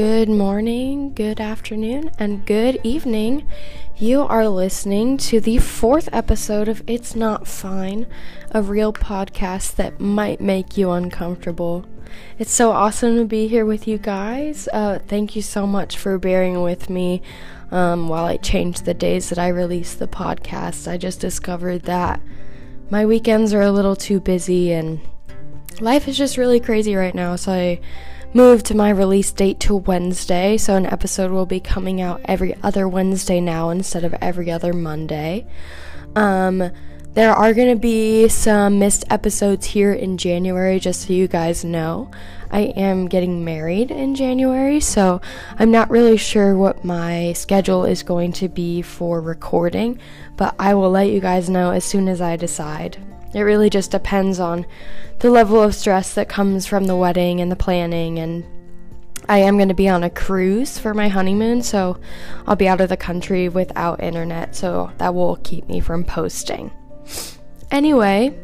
Good morning, good afternoon, and good evening. You are listening to the fourth episode of It's Not Fine, a real podcast that might make you uncomfortable. It's so awesome to be here with you guys. Uh, thank you so much for bearing with me um, while I change the days that I release the podcast. I just discovered that my weekends are a little too busy and life is just really crazy right now, so I moved my release date to Wednesday, so an episode will be coming out every other Wednesday now instead of every other Monday. Um, there are going to be some missed episodes here in January, just so you guys know. I am getting married in January, so I'm not really sure what my schedule is going to be for recording, but I will let you guys know as soon as I decide. It really just depends on the level of stress that comes from the wedding and the planning and I am going to be on a cruise for my honeymoon, so I'll be out of the country without internet, so that will keep me from posting. Anyway,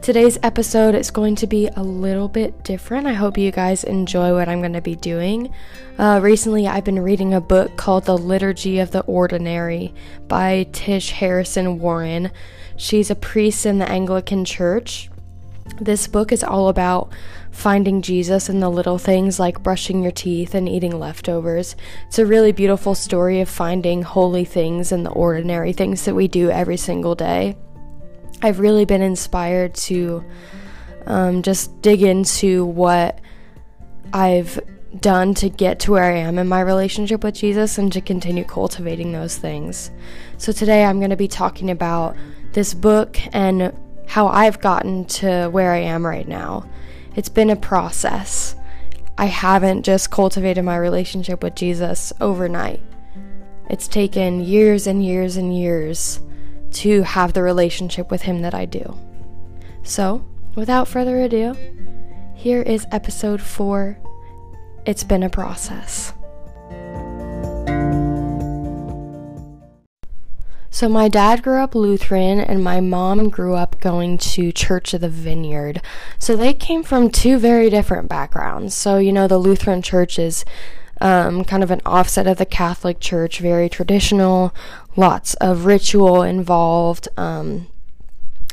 today's episode is going to be a little bit different. I hope you guys enjoy what I'm going to be doing. Uh, recently, I've been reading a book called The Liturgy of the Ordinary by Tish Harrison Warren. She's a priest in the Anglican Church. This book is all about finding Jesus in the little things like brushing your teeth and eating leftovers. It's a really beautiful story of finding holy things in the ordinary things that we do every single day. I've really been inspired to um, just dig into what I've done to get to where I am in my relationship with Jesus and to continue cultivating those things. So today I'm going to be talking about this book and how I've gotten to where I am right now. It's been a process. I haven't just cultivated my relationship with Jesus overnight. It's taken years and years and years to have the relationship with Him that I do. So, without further ado, here is episode 4 It's Been a Process. So, my dad grew up Lutheran, and my mom grew up going to Church of the Vineyard. So, they came from two very different backgrounds. So, you know, the Lutheran church is um, kind of an offset of the Catholic Church, very traditional, lots of ritual involved, um,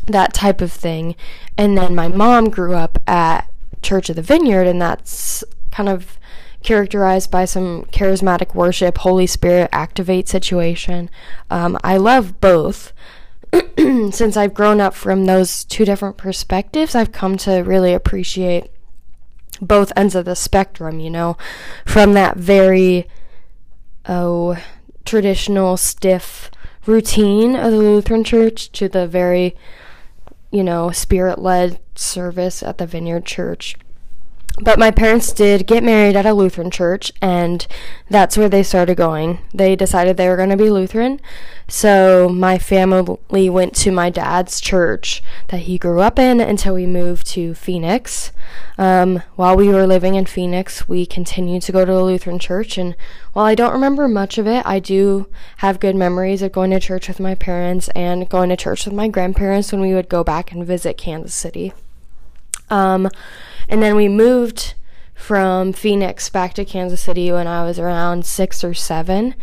that type of thing. And then my mom grew up at Church of the Vineyard, and that's kind of characterized by some charismatic worship, Holy Spirit activate situation. Um, I love both. Since I've grown up from those two different perspectives, I've come to really appreciate both ends of the spectrum, you know, from that very, oh, traditional, stiff routine of the Lutheran Church to the very, you know, spirit led service at the Vineyard Church. But my parents did get married at a Lutheran church, and that's where they started going. They decided they were going to be Lutheran, so my family went to my dad's church that he grew up in until we moved to Phoenix. Um, while we were living in Phoenix, we continued to go to a Lutheran church, and while I don't remember much of it, I do have good memories of going to church with my parents and going to church with my grandparents when we would go back and visit Kansas City. Um, and then we moved from Phoenix back to Kansas City when I was around six or seven.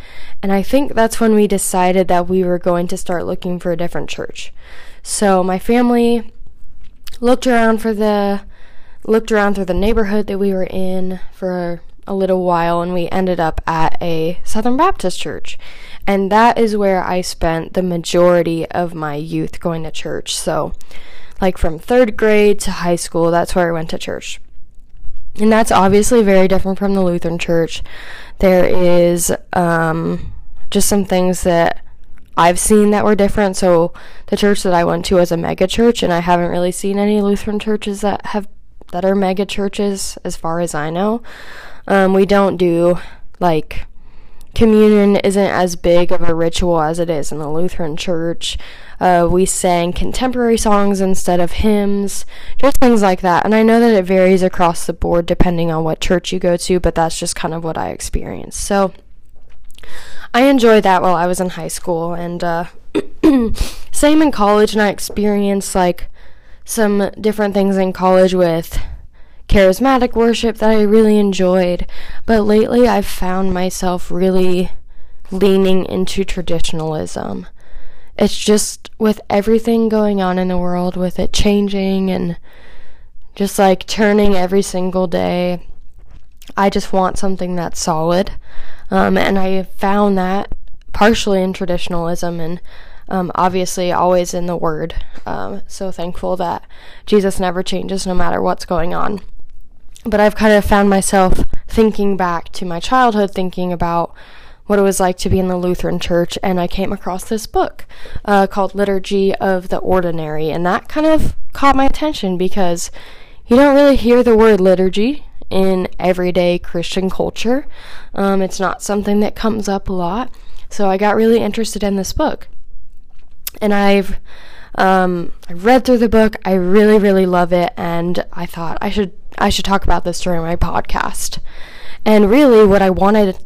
And I think that's when we decided that we were going to start looking for a different church. So my family looked around for the looked around through the neighborhood that we were in for a little while and we ended up at a Southern Baptist church. And that is where I spent the majority of my youth going to church. So like from third grade to high school, that's where I went to church. And that's obviously very different from the Lutheran church. There is um, just some things that I've seen that were different. So the church that I went to was a mega church, and I haven't really seen any Lutheran churches that have that are mega churches, as far as I know. Um, we don't do like communion isn't as big of a ritual as it is in the Lutheran church. Uh, we sang contemporary songs instead of hymns, just things like that. And I know that it varies across the board depending on what church you go to, but that's just kind of what I experienced. So I enjoyed that while I was in high school, and uh, same in college. And I experienced like some different things in college with charismatic worship that I really enjoyed. But lately I've found myself really leaning into traditionalism. It's just with everything going on in the world, with it changing and just like turning every single day, I just want something that's solid. Um, and I found that partially in traditionalism and um, obviously always in the Word. Um, so thankful that Jesus never changes no matter what's going on. But I've kind of found myself thinking back to my childhood, thinking about what it was like to be in the Lutheran church, and I came across this book uh, called Liturgy of the Ordinary, and that kind of caught my attention because you don't really hear the word liturgy in everyday Christian culture. Um, it's not something that comes up a lot, so I got really interested in this book, and I've um, I read through the book. I really, really love it, and I thought I should I should talk about this during my podcast. And really, what I wanted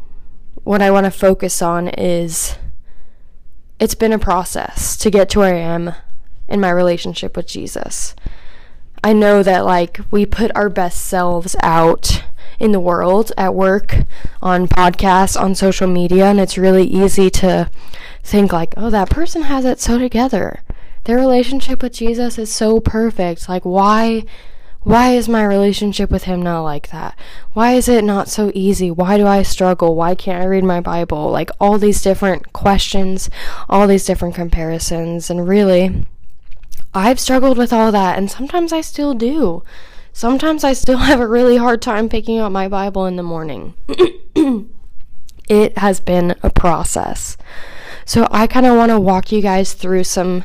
what I want to focus on is it's been a process to get to where I am in my relationship with Jesus. I know that like we put our best selves out in the world at work, on podcasts, on social media, and it's really easy to think like, "Oh, that person has it so together. Their relationship with Jesus is so perfect. Like why why is my relationship with him not like that? Why is it not so easy? Why do I struggle? Why can't I read my Bible? Like all these different questions, all these different comparisons, and really, I've struggled with all that, and sometimes I still do. Sometimes I still have a really hard time picking up my Bible in the morning. it has been a process. So I kind of want to walk you guys through some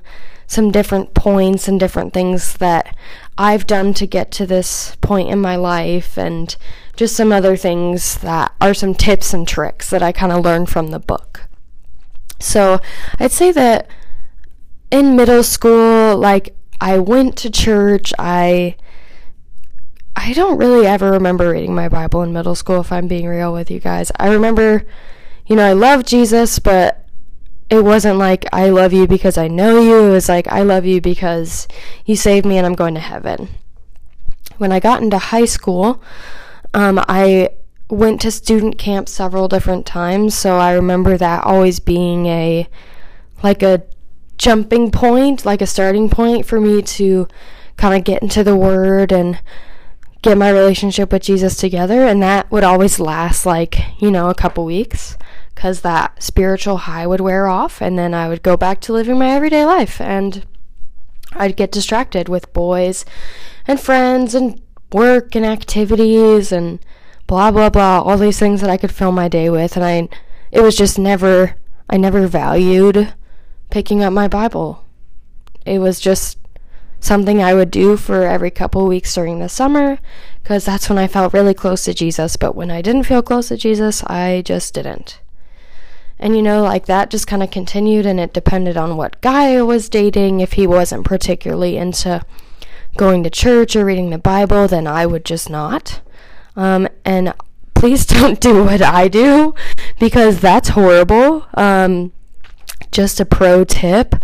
some different points and different things that I've done to get to this point in my life and just some other things that are some tips and tricks that I kind of learned from the book. So, I'd say that in middle school, like I went to church, I I don't really ever remember reading my Bible in middle school if I'm being real with you guys. I remember you know, I love Jesus, but it wasn't like I love you because I know you. It was like I love you because you saved me and I'm going to heaven. When I got into high school, um, I went to student camp several different times, so I remember that always being a like a jumping point, like a starting point for me to kind of get into the word and get my relationship with Jesus together and that would always last like, you know, a couple weeks because that spiritual high would wear off, and then I would go back to living my everyday life, and I'd get distracted with boys and friends and work and activities and blah blah blah, all these things that I could fill my day with, and I, it was just never, I never valued picking up my Bible. It was just something I would do for every couple weeks during the summer because that's when I felt really close to Jesus. But when I didn't feel close to Jesus, I just didn't. And you know, like that just kind of continued, and it depended on what guy I was dating. If he wasn't particularly into going to church or reading the Bible, then I would just not. Um, and please don't do what I do because that's horrible. Um, just a pro tip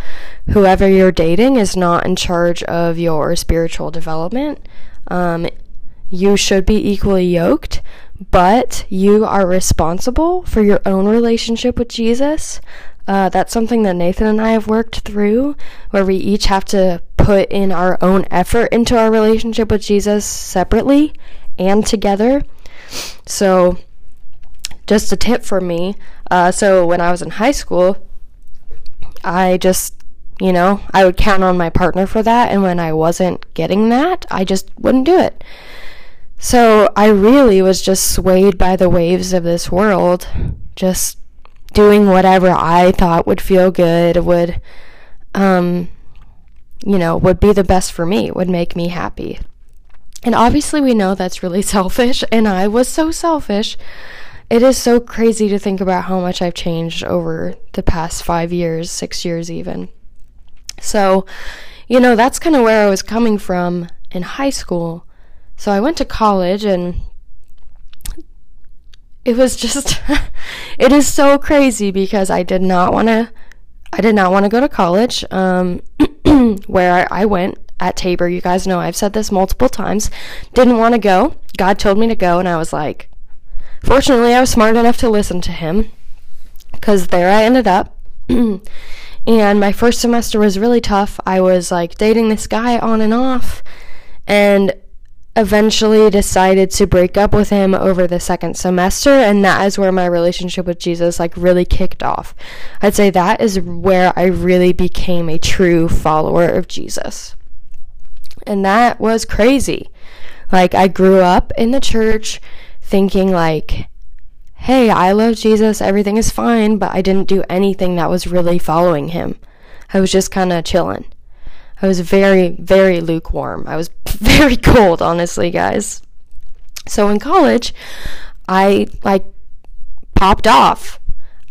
whoever you're dating is not in charge of your spiritual development. Um, you should be equally yoked, but you are responsible for your own relationship with Jesus. Uh, that's something that Nathan and I have worked through, where we each have to put in our own effort into our relationship with Jesus separately and together. So, just a tip for me. Uh, so, when I was in high school, I just, you know, I would count on my partner for that. And when I wasn't getting that, I just wouldn't do it. So I really was just swayed by the waves of this world, just doing whatever I thought would feel good, would, um, you know, would be the best for me, would make me happy. And obviously, we know that's really selfish, and I was so selfish. It is so crazy to think about how much I've changed over the past five years, six years, even. So, you know, that's kind of where I was coming from in high school. So I went to college and it was just it is so crazy because I did not want to I did not want to go to college um, where I went at Tabor. You guys know I've said this multiple times. Didn't want to go. God told me to go, and I was like, fortunately, I was smart enough to listen to him because there I ended up. and my first semester was really tough. I was like dating this guy on and off, and eventually decided to break up with him over the second semester and that is where my relationship with Jesus like really kicked off. I'd say that is where I really became a true follower of Jesus. And that was crazy. Like I grew up in the church thinking like hey, I love Jesus, everything is fine, but I didn't do anything that was really following him. I was just kind of chilling. I was very, very lukewarm. I was very cold, honestly, guys. So in college, I like popped off.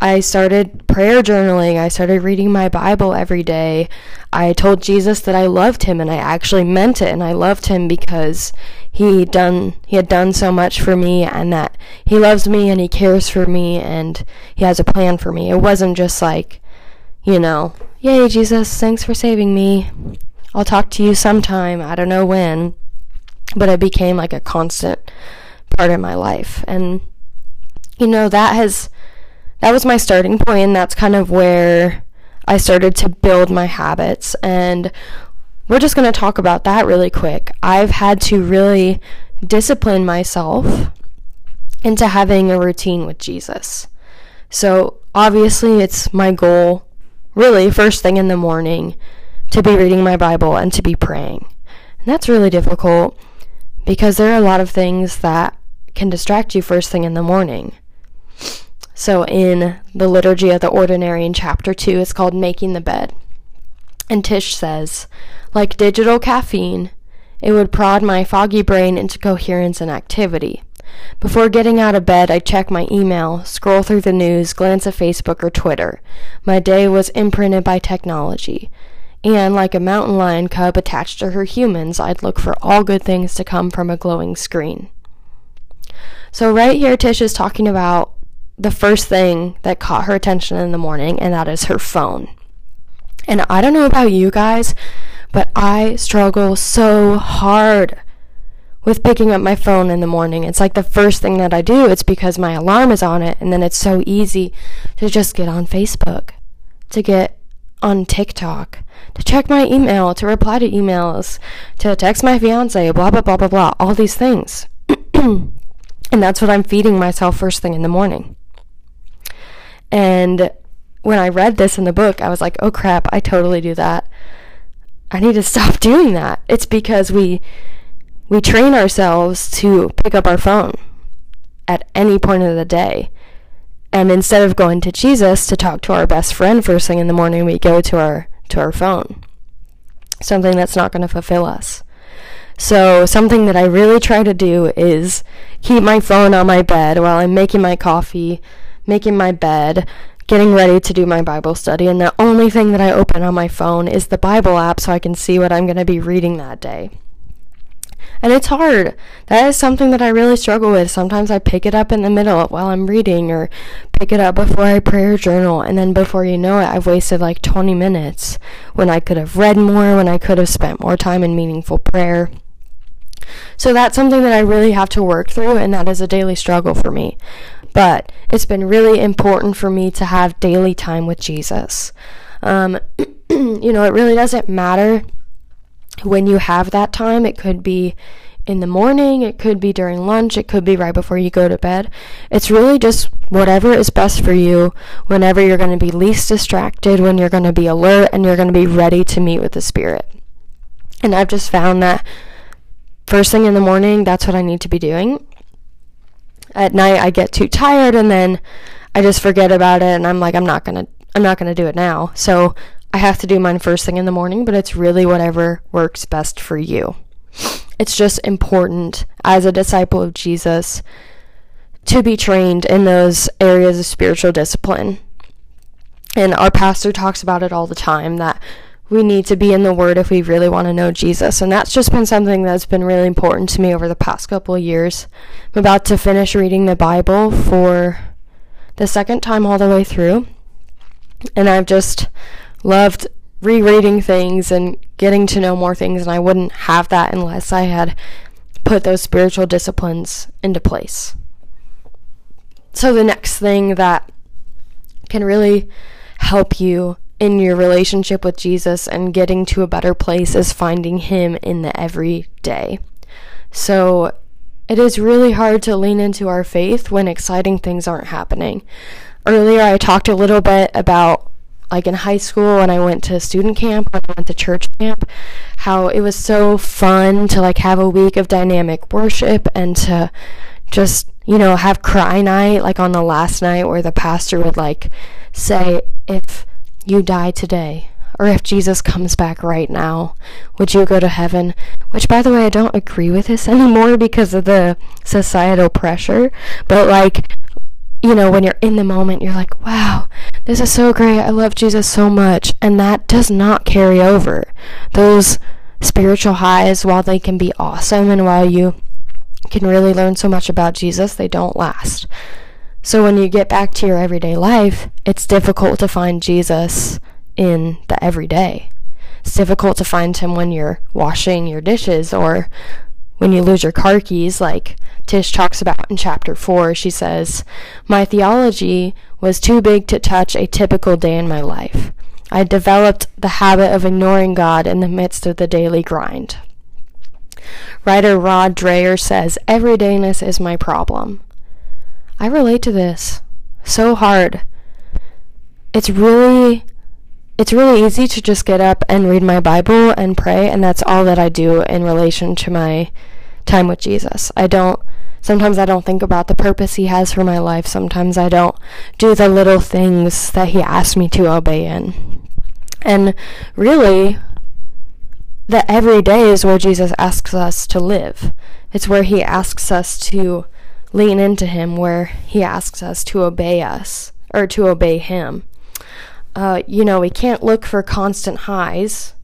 I started prayer journaling. I started reading my Bible every day. I told Jesus that I loved him and I actually meant it and I loved him because he done he had done so much for me and that he loves me and he cares for me and he has a plan for me. It wasn't just like, you know, yay Jesus, thanks for saving me. I'll talk to you sometime. I don't know when. But it became like a constant part of my life. And, you know, that has, that was my starting point, and that's kind of where I started to build my habits. And we're just going to talk about that really quick. I've had to really discipline myself into having a routine with Jesus. So, obviously, it's my goal, really, first thing in the morning to be reading my Bible and to be praying. And that's really difficult because there are a lot of things that can distract you first thing in the morning. So, in the Liturgy of the Ordinary in chapter 2, it's called Making the Bed. And Tish says, like digital caffeine, it would prod my foggy brain into coherence and activity. Before getting out of bed, I'd check my email, scroll through the news, glance at Facebook or Twitter. My day was imprinted by technology and like a mountain lion cub attached to her humans, I'd look for all good things to come from a glowing screen. So, right here, Tish is talking about the first thing that caught her attention in the morning, and that is her phone. And I don't know about you guys, but I struggle so hard with picking up my phone in the morning. It's like the first thing that I do. It's because my alarm is on it, and then it's so easy to just get on Facebook, to get on TikTok, to check my email, to reply to emails, to text my fiance, blah, blah, blah, blah, blah, all these things. and that's what I'm feeding myself first thing in the morning. And when I read this in the book, I was like, oh crap, I totally do that. I need to stop doing that. It's because we we train ourselves to pick up our phone at any point of the day. And instead of going to Jesus to talk to our best friend first thing in the morning, we go to our to our phone. Something that's not going to fulfill us. So, something that I really try to do is keep my phone on my bed while I'm making my coffee, making my bed, getting ready to do my Bible study, and the only thing that I open on my phone is the Bible app so I can see what I'm going to be reading that day. And it's hard. That is something that I really struggle with. Sometimes I pick it up in the middle while I'm reading or pick it up before I pray or journal. And then before you know it, I've wasted like 20 minutes when I could have read more, when I could have spent more time in meaningful prayer. So that's something that I really have to work through, and that is a daily struggle for me. But it's been really important for me to have daily time with Jesus. Um, you know, it really doesn't matter when you have that time, it could be in the morning, it could be during lunch, it could be right before you go to bed. It's really just whatever is best for you whenever you're going to be least distracted, when you're going to be alert, and you're going to be ready to meet with the Spirit. And I've just found that first thing in the morning, that's what I need to be doing. At night, I get too tired and then I just forget about it and I'm like, I'm not going to. I'm not going to do it now. So I have to do mine first thing in the morning, but it's really whatever works best for you. It's just important as a disciple of Jesus to be trained in those areas of spiritual discipline. And our pastor talks about it all the time that we need to be in the Word if we really want to know Jesus. And that's just been something that's been really important to me over the past couple years. I'm about to finish reading the Bible for the second time all the way through. And I've just loved rereading things and getting to know more things, and I wouldn't have that unless I had put those spiritual disciplines into place. So, the next thing that can really help you in your relationship with Jesus and getting to a better place is finding Him in the everyday. So, it is really hard to lean into our faith when exciting things aren't happening. Earlier, I talked a little bit about like in high school when I went to student camp, when I went to church camp, how it was so fun to like have a week of dynamic worship and to just, you know, have cry night like on the last night where the pastor would like say, if you die today, or if Jesus comes back right now, would you go to heaven? Which, by the way, I don't agree with this anymore because of the societal pressure. But, like, you know, when you're in the moment, you're like, wow, this is so great. I love Jesus so much. And that does not carry over. Those spiritual highs, while they can be awesome and while you can really learn so much about Jesus, they don't last. So when you get back to your everyday life, it's difficult to find Jesus in the everyday. It's difficult to find him when you're washing your dishes or when you lose your car keys, like Tish talks about in chapter 4. She says, My theology was too big to touch a typical day in my life. I developed the habit of ignoring God in the midst of the daily grind. Writer Rod Dreher says, Everydayness is my problem. I relate to this so hard. It's really it's really easy to just get up and read my Bible and pray, and that's all that I do in relation to my time with Jesus. I don't, sometimes I don't think about the purpose He has for my life. Sometimes I don't do the little things that He asks me to obey in. And really, the everyday is where Jesus asks us to live. It's where He asks us to lean into Him, where He asks us to obey us, or to obey Him uh, you know, we can't look for constant highs.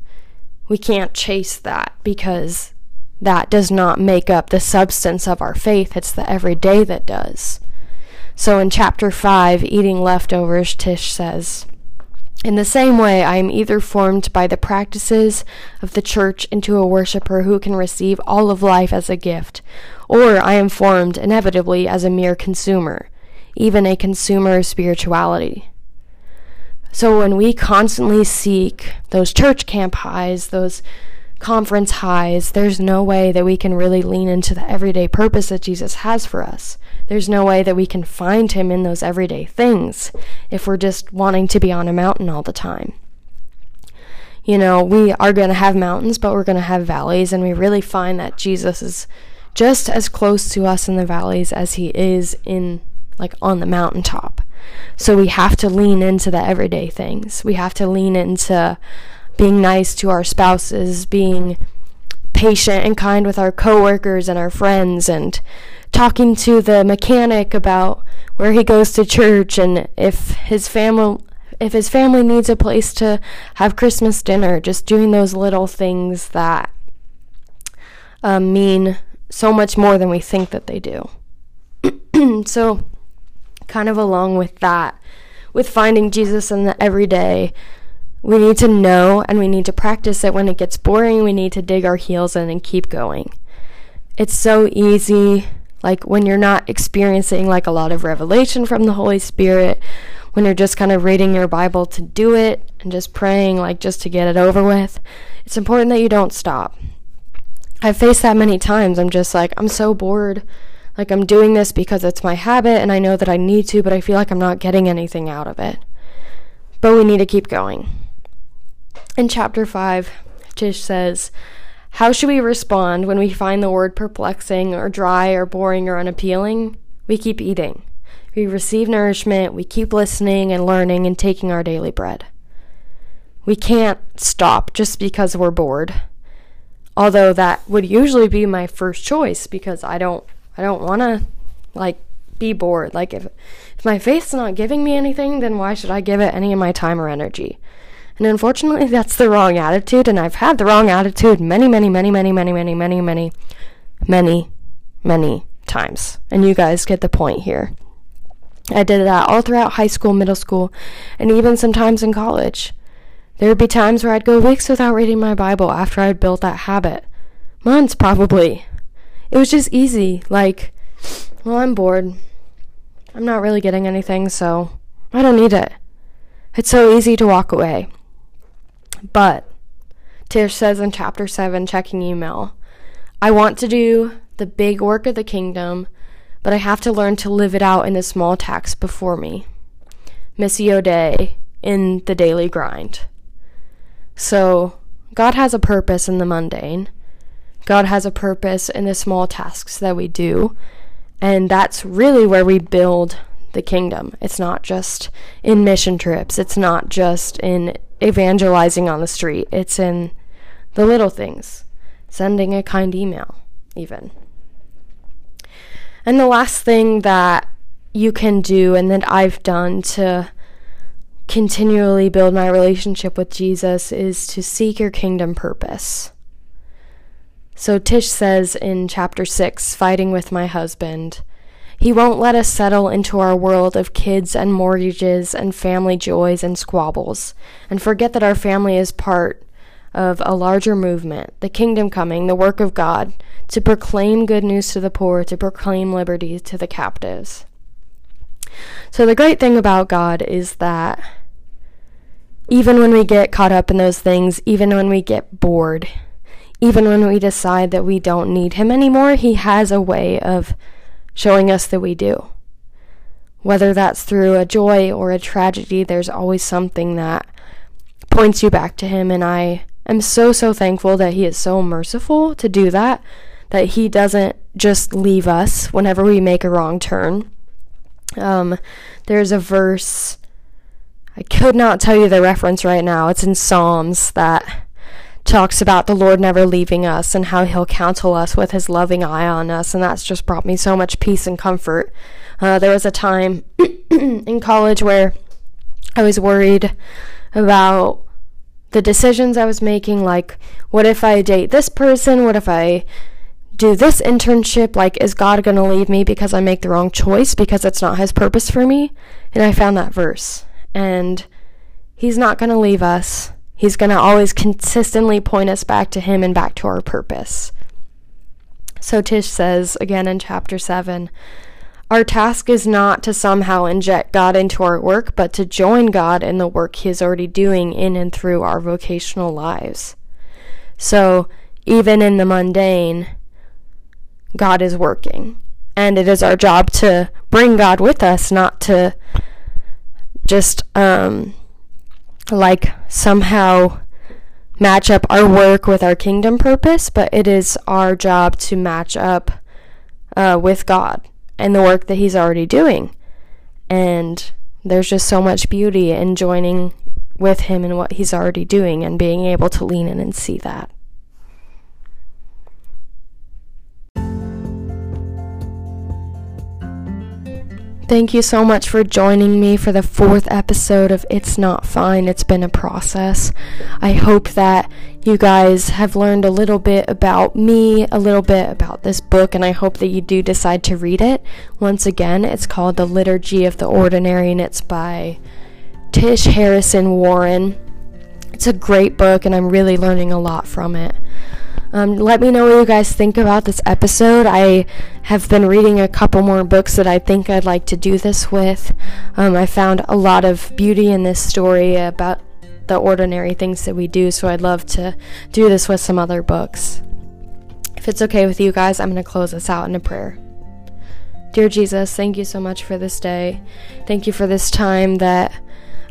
We can't chase that because that does not make up the substance of our faith. It's the everyday that does. So in chapter 5, Eating Leftovers, Tish says, In the same way, I am either formed by the practices of the church into a worshiper who can receive all of life as a gift, or I am formed inevitably as a mere consumer, even a consumer of spirituality. So when we constantly seek those church camp highs, those conference highs, there's no way that we can really lean into the everyday purpose that Jesus has for us. There's no way that we can find him in those everyday things if we're just wanting to be on a mountain all the time. You know, we are going to have mountains, but we're going to have valleys, and we really find that Jesus is just as close to us in the valleys as he is in like on the mountaintop. So we have to lean into the everyday things. We have to lean into being nice to our spouses, being patient and kind with our coworkers and our friends and talking to the mechanic about where he goes to church and if his family if his family needs a place to have Christmas dinner, just doing those little things that um, mean so much more than we think that they do. so kind of along with that, with finding Jesus in the everyday, we need to know and we need to practice it when it gets boring. We need to dig our heels in and keep going. It's so easy, like when you're not experiencing like a lot of revelation from the Holy Spirit, when you're just kind of reading your Bible to do it and just praying, like just to get it over with. It's important that you don't stop. I've faced that many times. I'm just like, I'm so bored like I'm doing this because it's my habit and I know that I need to, but I feel like I'm not getting anything out of it. But we need to keep going. In chapter 5, Tish says, How should we respond when we find the word perplexing or dry or boring or unappealing? We keep eating. We receive nourishment, we keep listening and learning and taking our daily bread. We can't stop just because we're bored. Although that would usually be my first choice because I don't I don't want to like be bored. Like if if my faith's not giving me anything, then why should I give it any of my time or energy? And unfortunately, that's the wrong attitude, and I've had the wrong attitude many, many, many, many, many, many, many, many, many, many times. And you guys get the point here. I did that all throughout high school, middle school, and even sometimes in college. There would be times where I'd go weeks without reading my Bible after I'd built that habit. Months, probably. It was just easy. Like, well, I'm bored. I'm not really getting anything, so I don't need it. It's so easy to walk away. But Tish says in chapter 7, checking email, I want to do the big work of the kingdom, but I have to learn to live it out in the small tasks before me. Missio Dei in the daily grind. So, God has a purpose in the mundane. God has a purpose in the small tasks that we do. And that's really where we build the kingdom. It's not just in mission trips, it's not just in evangelizing on the street, it's in the little things, sending a kind email, even. And the last thing that you can do and that I've done to continually build my relationship with Jesus is to seek your kingdom purpose. So Tish says in chapter 6, Fighting with My Husband, he won't let us settle into our world of kids and mortgages and family joys and squabbles, and forget that our family is part of a larger movement, the kingdom coming, the work of God, to proclaim good news to the poor, to proclaim liberty to the captives. So, the great thing about God is that even when we get caught up in those things, even when we get bored, even when we decide that we don't need Him anymore, He has a way of showing us that we do. Whether that's through a joy or a tragedy, there's always something that points you back to Him. And I am so, so thankful that He is so merciful to do that, that He doesn't just leave us whenever we make a wrong turn. Um, there's a verse, I could not tell you the reference right now. It's in Psalms that talks about the Lord never leaving us and how He'll counsel us with His loving eye on us, and that's just brought me so much peace and comfort. Uh, there was a time in college where I was worried about the decisions I was making. Like, what if I date this person? What if I do this internship? Like, is God going to leave me because I make the wrong choice because it's not His purpose for me? And I found that verse. And He's not going to leave us. He's going to always consistently point us back to Him and back to our purpose. So Tish says again in chapter 7 Our task is not to somehow inject God into our work, but to join God in the work He is already doing in and through our vocational lives. So, even in the mundane, God is working. And it is our job to bring God with us, not to just um, like somehow match up our work with our kingdom purpose, but it is our job to match up uh, with God and the work that He's already doing. And there's just so much beauty in joining with Him in what He's already doing and being able to lean in and see that. Thank you so much for joining me for the fourth episode of It's Not Fine. It's been a process. I hope that you guys have learned a little bit about me, a little bit about this book, and I hope that you do decide to read it. Once again, it's called The Liturgy of the Ordinary, and it's by Tish Harrison Warren. It's a great book, and I'm really learning a lot from it. Um, let me know what you guys think about this episode. I have been reading a couple more books that I think I'd like to do this with. Um, I found a lot of beauty in this story about the ordinary things that we do, so I'd love to do this with some other books. If it's okay with you guys, I'm going to close this out in a prayer. Dear Jesus, thank you so much for this day. Thank you for this time that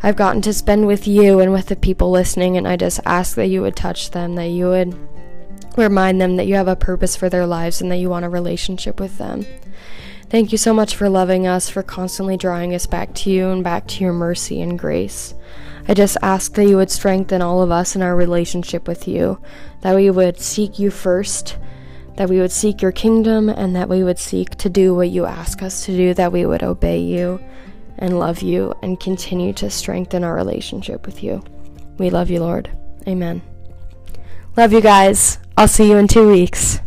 I've gotten to spend with you and with the people listening, and I just ask that you would touch them, that you would Remind them that you have a purpose for their lives and that you want a relationship with them. Thank you so much for loving us, for constantly drawing us back to you and back to your mercy and grace. I just ask that you would strengthen all of us in our relationship with you, that we would seek you first, that we would seek your kingdom, and that we would seek to do what you ask us to do, that we would obey you and love you and continue to strengthen our relationship with you. We love you, Lord. Amen. Love you guys. I'll see you in two weeks.